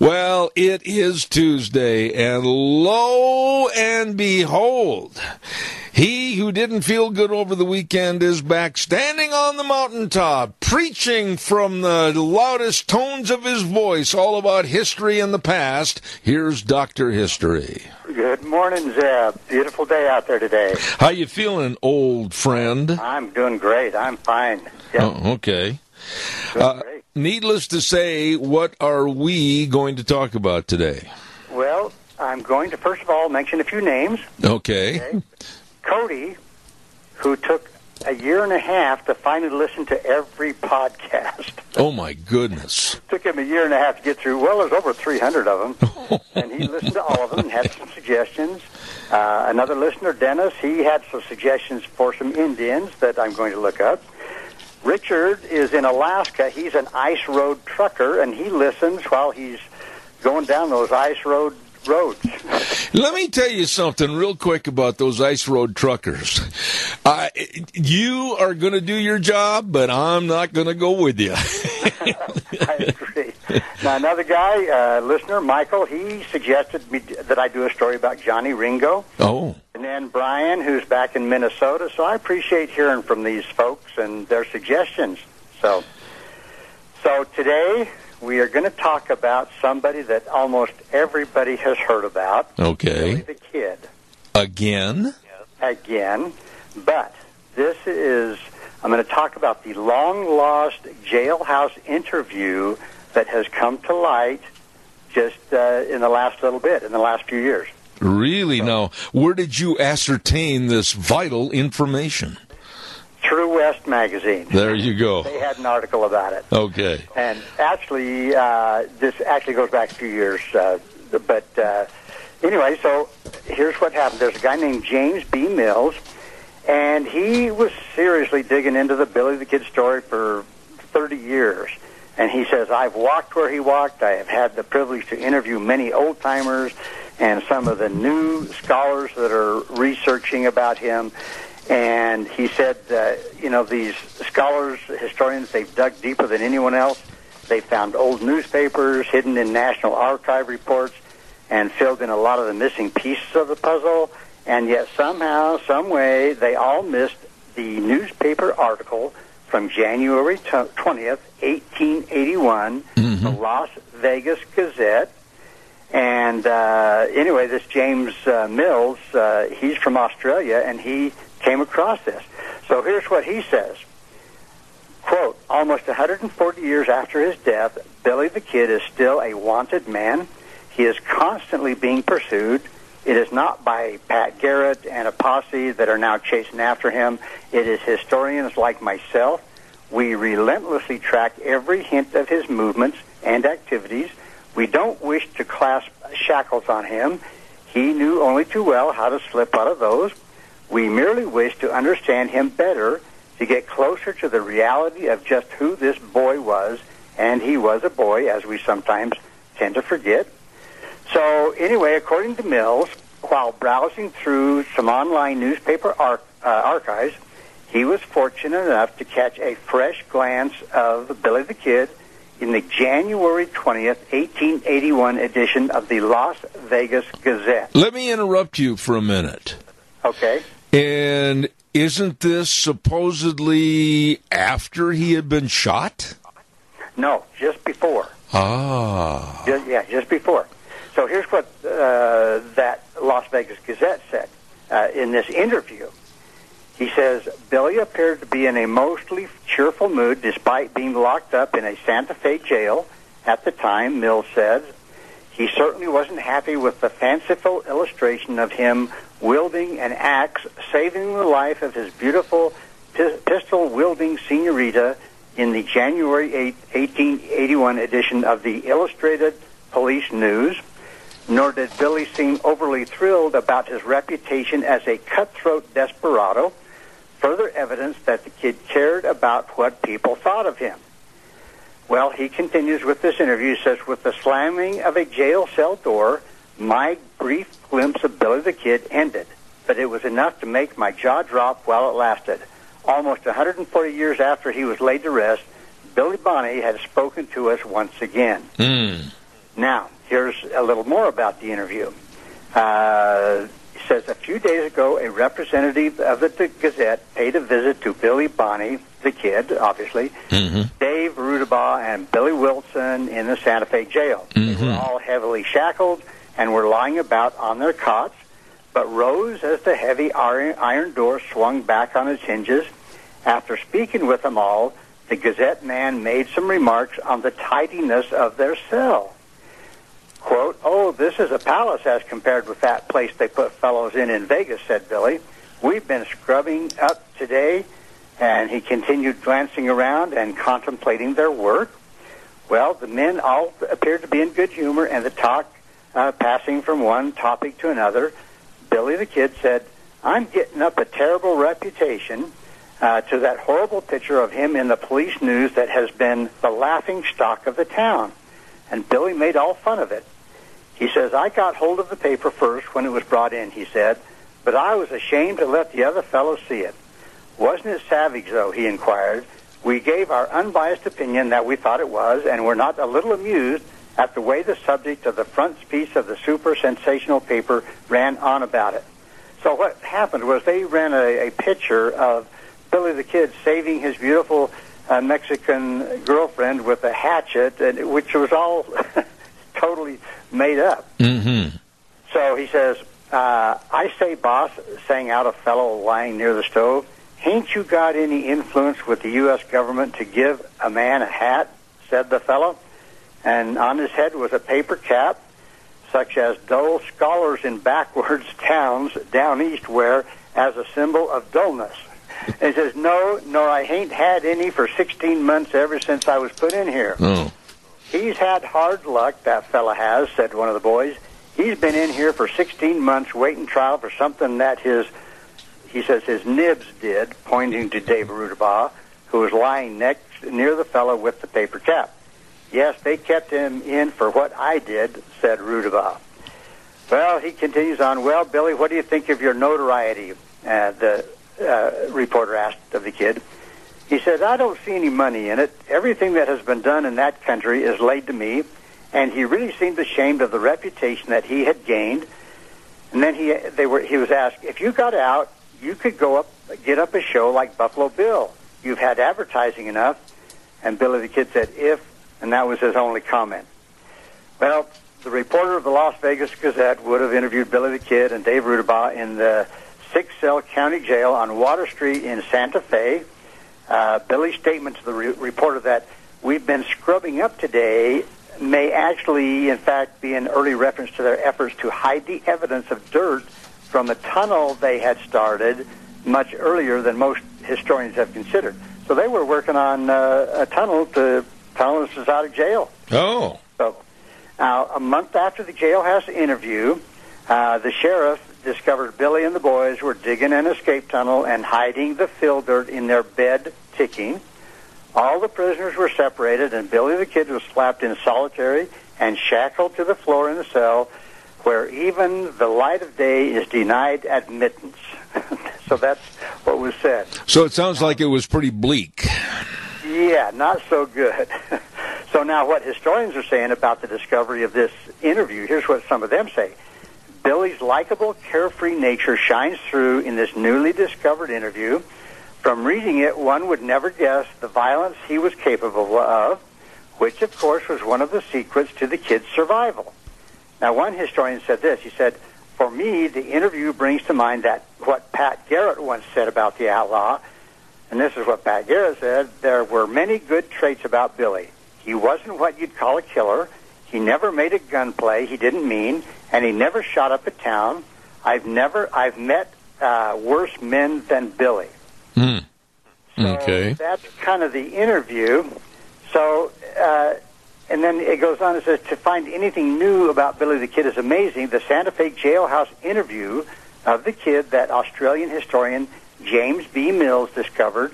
Well, it is Tuesday, and lo and behold, he who didn't feel good over the weekend is back standing on the mountaintop, preaching from the loudest tones of his voice all about history and the past. Here's Dr. History. Good morning, Zeb. Beautiful day out there today. How you feeling, old friend? I'm doing great. I'm fine. Yep. Oh, okay. Doing Uh, great. Needless to say, what are we going to talk about today? Well, I'm going to first of all mention a few names. Okay. Okay. Cody, who took a year and a half to finally listen to every podcast. Oh my goodness. Took him a year and a half to get through. Well, there's over 300 of them, and he listened to all of them and had some suggestions. Uh, another listener, Dennis, he had some suggestions for some Indians that I'm going to look up. Richard is in Alaska. He's an ice road trucker, and he listens while he's going down those ice road roads. Let me tell you something real quick about those ice road truckers. Uh, you are going to do your job, but I'm not going to go with you. I agree. Now, another guy, uh, listener, Michael, he suggested me that I do a story about Johnny Ringo. oh, And then Brian, who's back in Minnesota. So I appreciate hearing from these folks and their suggestions. So, so today we are going to talk about somebody that almost everybody has heard about. Billy okay. the Kid. Again? again, but this is I'm going to talk about the long lost jailhouse interview that has come to light just uh, in the last little bit, in the last few years. Really? Now, where did you ascertain this vital information? True West magazine. There you go. They had an article about it, Okay. and actually, uh, this actually goes back a few years. Uh, but uh, anyway, so here's what happened. There's a guy named James B. Mills, and he was seriously digging into the Billy the Kid story for 30 years. And he says, I've walked where he walked. I have had the privilege to interview many old timers and some of the new scholars that are researching about him. And he said, uh, you know, these scholars, historians, they've dug deeper than anyone else. They found old newspapers hidden in National Archive reports and filled in a lot of the missing pieces of the puzzle. And yet somehow, some way, they all missed the newspaper article from January 20th, 1881, the Las Vegas Gazette. And uh, anyway, this James uh, Mills, uh, he's from Australia, and he came across this. So here's what he says. Quote, almost 140 years after his death, Billy the Kid is still a wanted man. He is constantly being pursued. It is not by Pat Garrett and a posse that are now chasing after him. It is historians like myself. We relentlessly track every hint of his movements and activities. We don't wish to clasp shackles on him. He knew only too well how to slip out of those. We merely wish to understand him better, to get closer to the reality of just who this boy was, and he was a boy, as we sometimes tend to forget. So, anyway, according to Mills, while browsing through some online newspaper ar- uh, archives, he was fortunate enough to catch a fresh glance of Billy the Kid in the January 20th, 1881 edition of the Las Vegas Gazette. Let me interrupt you for a minute. Okay? And isn't this supposedly after he had been shot? No, just before. Ah. Just, yeah, just before. So here's what uh, that Las Vegas Gazette said uh, in this interview. He says Billy appeared to be in a mostly cheerful mood despite being locked up in a Santa Fe jail at the time, Mills said. He certainly wasn't happy with the fanciful illustration of him wielding an axe, saving the life of his beautiful pistol wielding senorita in the January 8, 1881 edition of the Illustrated Police News. Nor did Billy seem overly thrilled about his reputation as a cutthroat desperado, further evidence that the kid cared about what people thought of him. Well, he continues with this interview. Says, With the slamming of a jail cell door, my brief glimpse of Billy the Kid ended. but it was enough to make my jaw drop while it lasted. Almost 140 years after he was laid to rest, Billy Bonney had spoken to us once again. Mm. Now, here's a little more about the interview. Uh, says a few days ago, a representative of the Gazette paid a visit to Billy Bonney, the kid, obviously, Mhm. Dave Rudabaugh, and Billy Wilson in the Santa Fe jail. They Mhm. were all heavily shackled and were lying about on their cots, but rose as the heavy iron, iron door swung back on its hinges. After speaking with them all, the Gazette man made some remarks on the tidiness of their cell. Quote, oh, this is a palace as compared with that place they put fellows in in Vegas, said Billy. We've been scrubbing up today, and he continued glancing around and contemplating their work. Well, the men all appeared to be in good humor, and the talk uh, passing from one topic to another. Billy the Kid said, I'm getting up a terrible reputation uh, to that horrible picture of him in the police news that has been the laughing stock of the town. And Billy made all fun of it. He says, I got hold of the paper first when it was brought in, he said, but I was ashamed to let the other fellows see it. Wasn't it savage, though, he inquired. We gave our unbiased opinion that we thought it was, and were not a little amused at the way the subject of the front piece of the super sensational paper ran on about it. So what happened was they ran a, a picture of Billy the Kid saving his beautiful uh, Mexican girlfriend with a hatchet, and, which was all totally made up. Mm-hmm. So he says, uh, I say, boss, sang out a fellow lying near the stove, ain't you got any influence with the U.S. government to give a man a hat? said the fellow. And on his head was a paper cap, such as dull scholars in backwards towns down east wear as a symbol of dullness. And he says, no, nor I ain't had any for 16 months ever since I was put in here. Oh. He's had hard luck, that fella has, said one of the boys. He's been in here for 16 months waiting trial for something that his, he says his nibs did, pointing to Dave Rudabaugh, who was lying next near the fellow with the paper cap. Yes, they kept him in for what I did, said Rudabaugh. Well, he continues on, well, Billy, what do you think of your notoriety? Uh, the uh, reporter asked of the kid. He said, I don't see any money in it. Everything that has been done in that country is laid to me. And he really seemed ashamed of the reputation that he had gained. And then he, they were, he was asked, if you got out, you could go up, get up a show like Buffalo Bill. You've had advertising enough. And Billy the Kid said, if, and that was his only comment. Well, the reporter of the Las Vegas Gazette would have interviewed Billy the Kid and Dave Rudabaugh in the six-cell county jail on Water Street in Santa Fe. Uh, Billy's statement to the re- reporter that we've been scrubbing up today may actually, in fact, be an early reference to their efforts to hide the evidence of dirt from a tunnel they had started much earlier than most historians have considered. So they were working on uh, a tunnel to tunnel us out of jail. Oh. So now, a month after the jailhouse interview, uh, the sheriff discovered Billy and the boys were digging an escape tunnel and hiding the fill dirt in their bed ticking. All the prisoners were separated, and Billy the Kid was slapped in solitary and shackled to the floor in the cell, where even the light of day is denied admittance. so that's what was said. So it sounds like it was pretty bleak. Yeah, not so good. so now, what historians are saying about the discovery of this interview, here's what some of them say. Billy's likable, carefree nature shines through in this newly discovered interview. From reading it, one would never guess the violence he was capable of, which, of course, was one of the secrets to the kid's survival. Now, one historian said this. He said, For me, the interview brings to mind that what Pat Garrett once said about the outlaw, and this is what Pat Garrett said, there were many good traits about Billy. He wasn't what you'd call a killer. He never made a gunplay he didn't mean, and he never shot up a town. I've never, I've met uh, worse men than Billy. Hmm. So Okay. that's kind of the interview. So, uh, and then it goes on and says to find anything new about Billy the Kid is amazing. The Santa Fe jailhouse interview of the kid that Australian historian James B. Mills discovered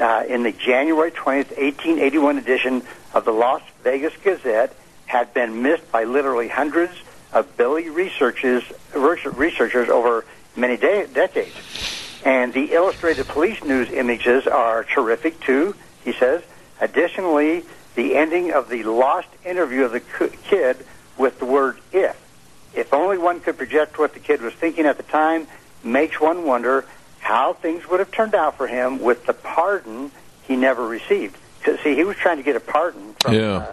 uh, in the January 20th, 1881 edition of the Las Vegas Gazette had been missed by literally hundreds of Billy researchers researchers over many de- decades. And the illustrated police news images are terrific too, he says. Additionally, the ending of the lost interview of the kid with the word if. If only one could project what the kid was thinking at the time, makes one wonder how things would have turned out for him with the pardon he never received. See, he was trying to get a pardon from Yeah. uh,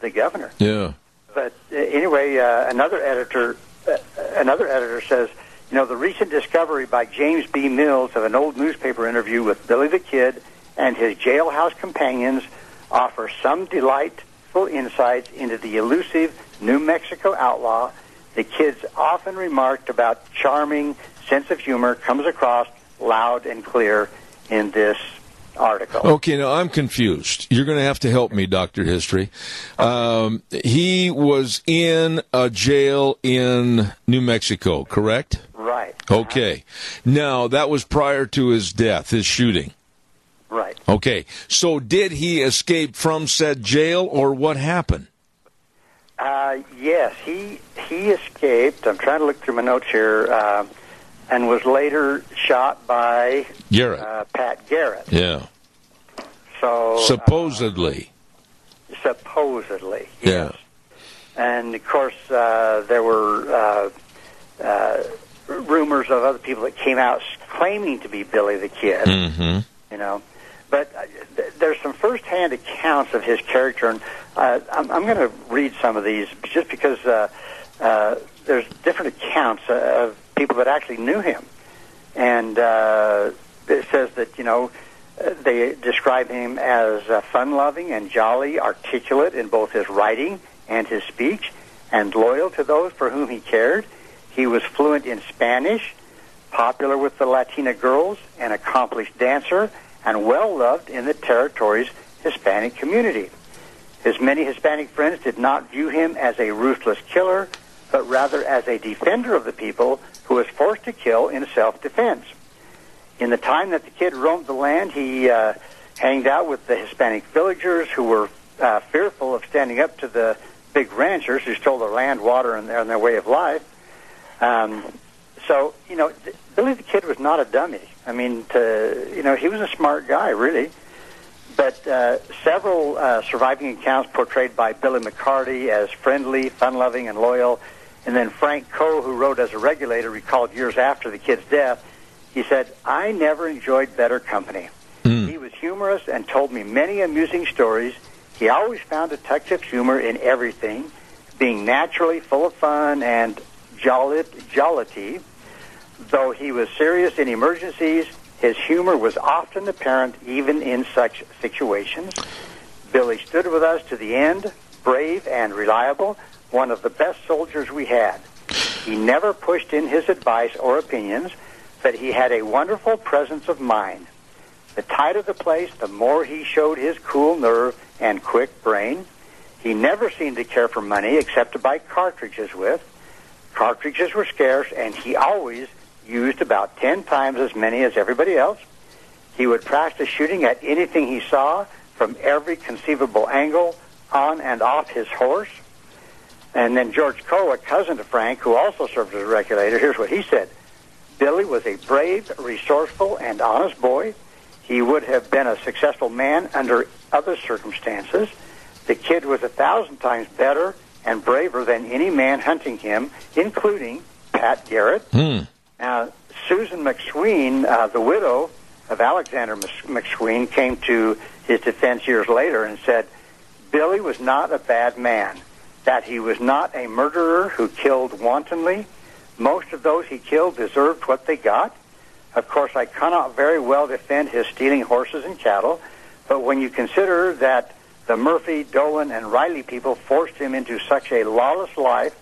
The governor. Yeah. But uh, anyway, uh, another editor, uh, another editor says, you know, the recent discovery by James B. Mills of an old newspaper interview with Billy the Kid and his jailhouse companions offers some delightful insights into the elusive New Mexico outlaw. The kids often remarked about charming sense of humor comes across loud and clear in this article. Okay, now I'm confused. You're going to have to help me, Doctor History. Um, he was in a jail in New Mexico, correct? Right. Okay. Now that was prior to his death, his shooting. Right. Okay. So did he escape from said jail, or what happened? Uh, yes, he he escaped. I'm trying to look through my notes here, uh, and was later shot by Garrett. uh, Pat Garrett. yeah. So uh, Supposedly. supposedly, Yeah. And of course, uh, there were uh, uh, rumors of other people that came out claiming to be Billy the Kid. Mm-hmm. you know. But uh, th- there's some firsthand accounts of his character, and uh, I'm, I'm going to read some of these just because uh, uh, there's different accounts of people that actually knew him, and uh, it says that you know they describe him as uh, fun-loving and jolly, articulate in both his writing and his speech, and loyal to those for whom he cared. He was fluent in Spanish, popular with the Latina girls, an accomplished dancer, and well loved in the territory's Hispanic community. His many Hispanic friends did not view him as a ruthless killer, but rather as a defender of the people was forced to kill in self-defense. In the time that the kid roamed the land, he uh, hanged out with the Hispanic villagers who were uh, fearful of standing up to the big ranchers who stole their land, water, and their, and their way of life. Um, so, you know, th- Billy the Kid was not a dummy. I mean, to, you know, he was a smart guy, really. But uh, several uh, surviving accounts portrayed by Billy McCarty as friendly, fun-loving, and loyal. And then Frank Coe, who wrote as a regulator, recalled years after the kid's death, he said, I never enjoyed better company. Hmm. He was humorous and told me many amusing stories. He always found a touch of humor in everything, being naturally full of fun and jollit, jollity. Though he was serious in emergencies, his humor was often apparent even in such situations. Billy stood with us to the end, brave and reliable, one of the best soldiers we had. He never pushed in his advice or opinions, but he had a wonderful presence of mind. The tighter the place, the more he showed his cool nerve and quick brain. He never seemed to care for money except to buy cartridges with. Cartridges were scarce, and he always used about ten times as many as everybody else. He would practice shooting at anything he saw from every conceivable angle, on and off his horse. And then George Coe, a cousin to Frank, who also served as a regulator, here's what he said. Billy was a brave, resourceful, and honest boy. He would have been a successful man under other circumstances. The kid was a thousand times better and braver than any man hunting him, including Pat Garrett. Hmm. Now, Susan McSween, uh, the widow of Alexander McSween, came to his defense years later and said, Billy was not a bad man, that he was not a murderer who killed wantonly. Most of those he killed deserved what they got. Of course, I cannot very well defend his stealing horses and cattle, but when you consider that the Murphy, Dolan, and Riley people forced him into such a lawless life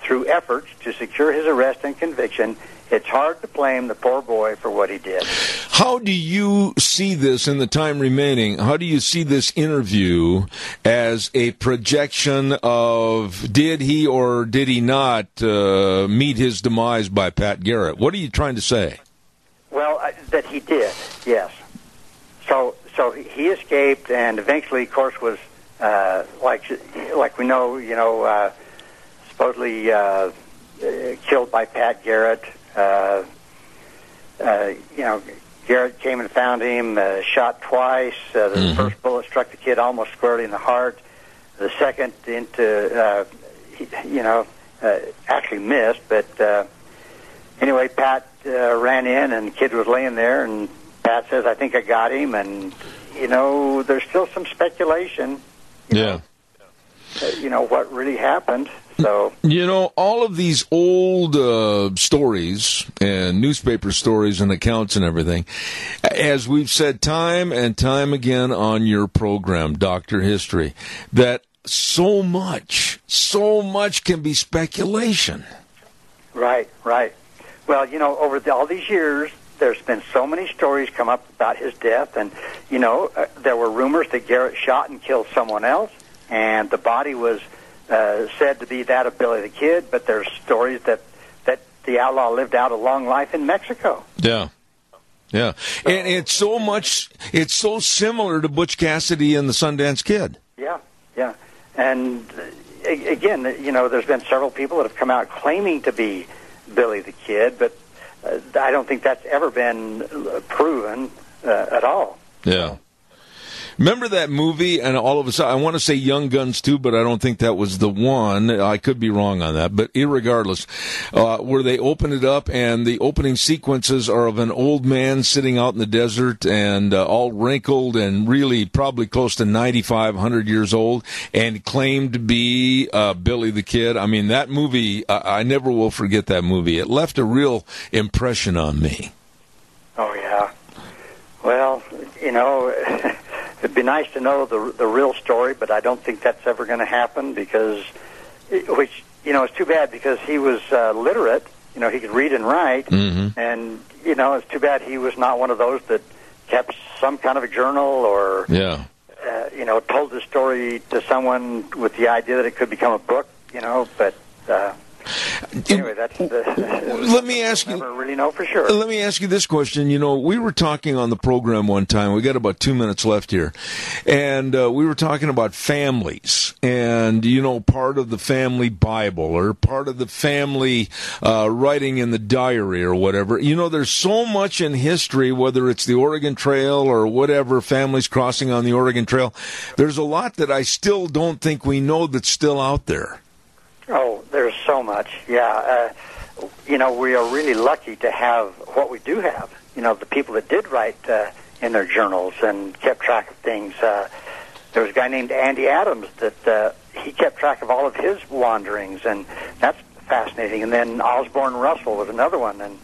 through efforts to secure his arrest and conviction, it's hard to blame the poor boy for what he did. How do you see this in the time remaining? How do you see this interview as a projection of did he or did he not uh, meet his demise by Pat Garrett? What are you trying to say? Well, uh, that he did, yes. So, so he escaped, and eventually, of course, was uh, like like we know, you know, uh, supposedly uh, killed by Pat Garrett. Uh, uh, you know, Garrett came and found him, uh, shot twice. Uh, the Mhm. first bullet struck the kid almost squarely in the heart. The second into, uh, he, you know, uh, actually missed. But uh, anyway, Pat uh, ran in, and the kid was laying there, and Pat says, "I think I got him." And you know, there's still some speculation. Yeah. uh, You know what really happened. So You know, all of these old uh, stories and newspaper stories and accounts and everything, as we've said time and time again on your program, Doctor History, that so much, so much can be speculation. Right, right. Well, you know, over the, all these years, there's been so many stories come up about his death, and you know, uh, there were rumors that Garrett shot and killed someone else, and the body was uh, said to be that of Billy the Kid. But there's stories that that the outlaw lived out a long life in Mexico. Yeah. Yeah. And it's so much, it's so similar to Butch Cassidy and the Sundance Kid. Yeah, yeah. And uh, again, you know, there's been several people that have come out claiming to be Billy the Kid, but uh, I don't think that's ever been proven uh, at all. Yeah. Remember that movie? And all of a sudden, I want to say Young Guns too, but I don't think that was the one. I could be wrong on that. But irregardless, uh, where they open it up and the opening sequences are of an old man sitting out in the desert and uh, all wrinkled and really probably close to 95, 100 years old and claimed to be uh, Billy the Kid. I mean, that movie, I, I never will forget that movie. It left a real impression on me. Oh yeah. Well, you know, it'd be nice to know the the real story, but I don't think that's ever going to happen because, which you know, it's too bad because he was uh, literate. You know, he could read and write, Mhm. and you know, it's too bad he was not one of those that kept some kind of a journal or Yeah. uh, you know told the story to someone with the idea that it could become a book. You know, but. Uh, Anyway, that's the. Let me ask you- Never really know for sure. Let me ask you this question. You know, we were talking on the program one time. We got about two minutes left here, and uh, we were talking about families, and you know, part of the family Bible or part of the family uh, writing in the diary or whatever. You know, there's so much in history, whether it's the Oregon Trail or whatever, families crossing on the Oregon Trail. There's a lot that I still don't think we know that's still out there. Oh, there's so much. Yeah, uh, you know, we are really lucky to have what we do have. You know, the people that did write uh, in their journals and kept track of things. Uh, there was a guy named Andy Adams that uh, he kept track of all of his wanderings, and that's fascinating. And then Osborne Russell was another one. And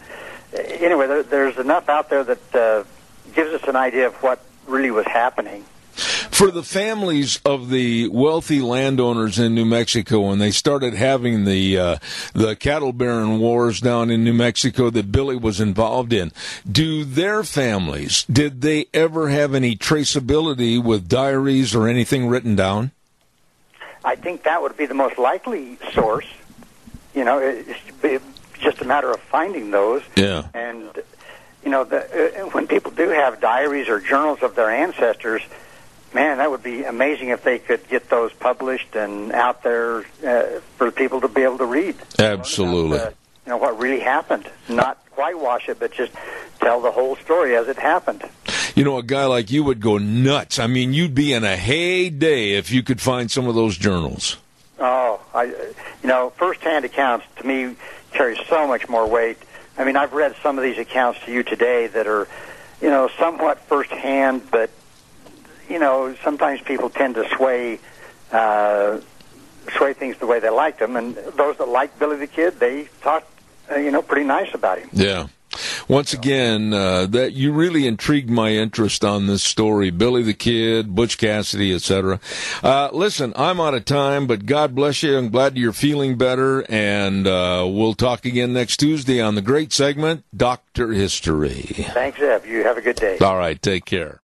uh, anyway, there, there's enough out there that uh, gives us an idea of what really was happening. For the families of the wealthy landowners in New Mexico when they started having the uh, the cattle baron wars down in New Mexico that Billy was involved in, do their families did they ever have any traceability with diaries or anything written down? I think that would be the most likely source. You know, it's just a matter of finding those. Yeah. And you know, the, uh, when people do have diaries or journals of their ancestors, man, that would be amazing if they could get those published and out there uh, for people to be able to read. Absolutely. About, uh, you know what really happened. Not whitewash it, but just tell the whole story as it happened. You know, a guy like you would go nuts. I mean, you'd be in a heyday if you could find some of those journals. Oh, I, you know, first-hand accounts to me carry so much more weight. I mean, I've read some of these accounts to you today that are, you know, somewhat first-hand, but you know, sometimes people tend to sway, uh, sway things the way they like them, and those that like Billy the Kid, they talk, uh, you know, pretty nice about him. Yeah. once again, uh, that you really intrigued my interest on this story, Billy the Kid, Butch Cassidy, etc. Uh, listen, I'm out of time, but God bless you. I'm glad you're feeling better, and uh, we'll talk again next Tuesday on the great segment, Doctor History. Thanks, Eb. You have a good day. All right, take care.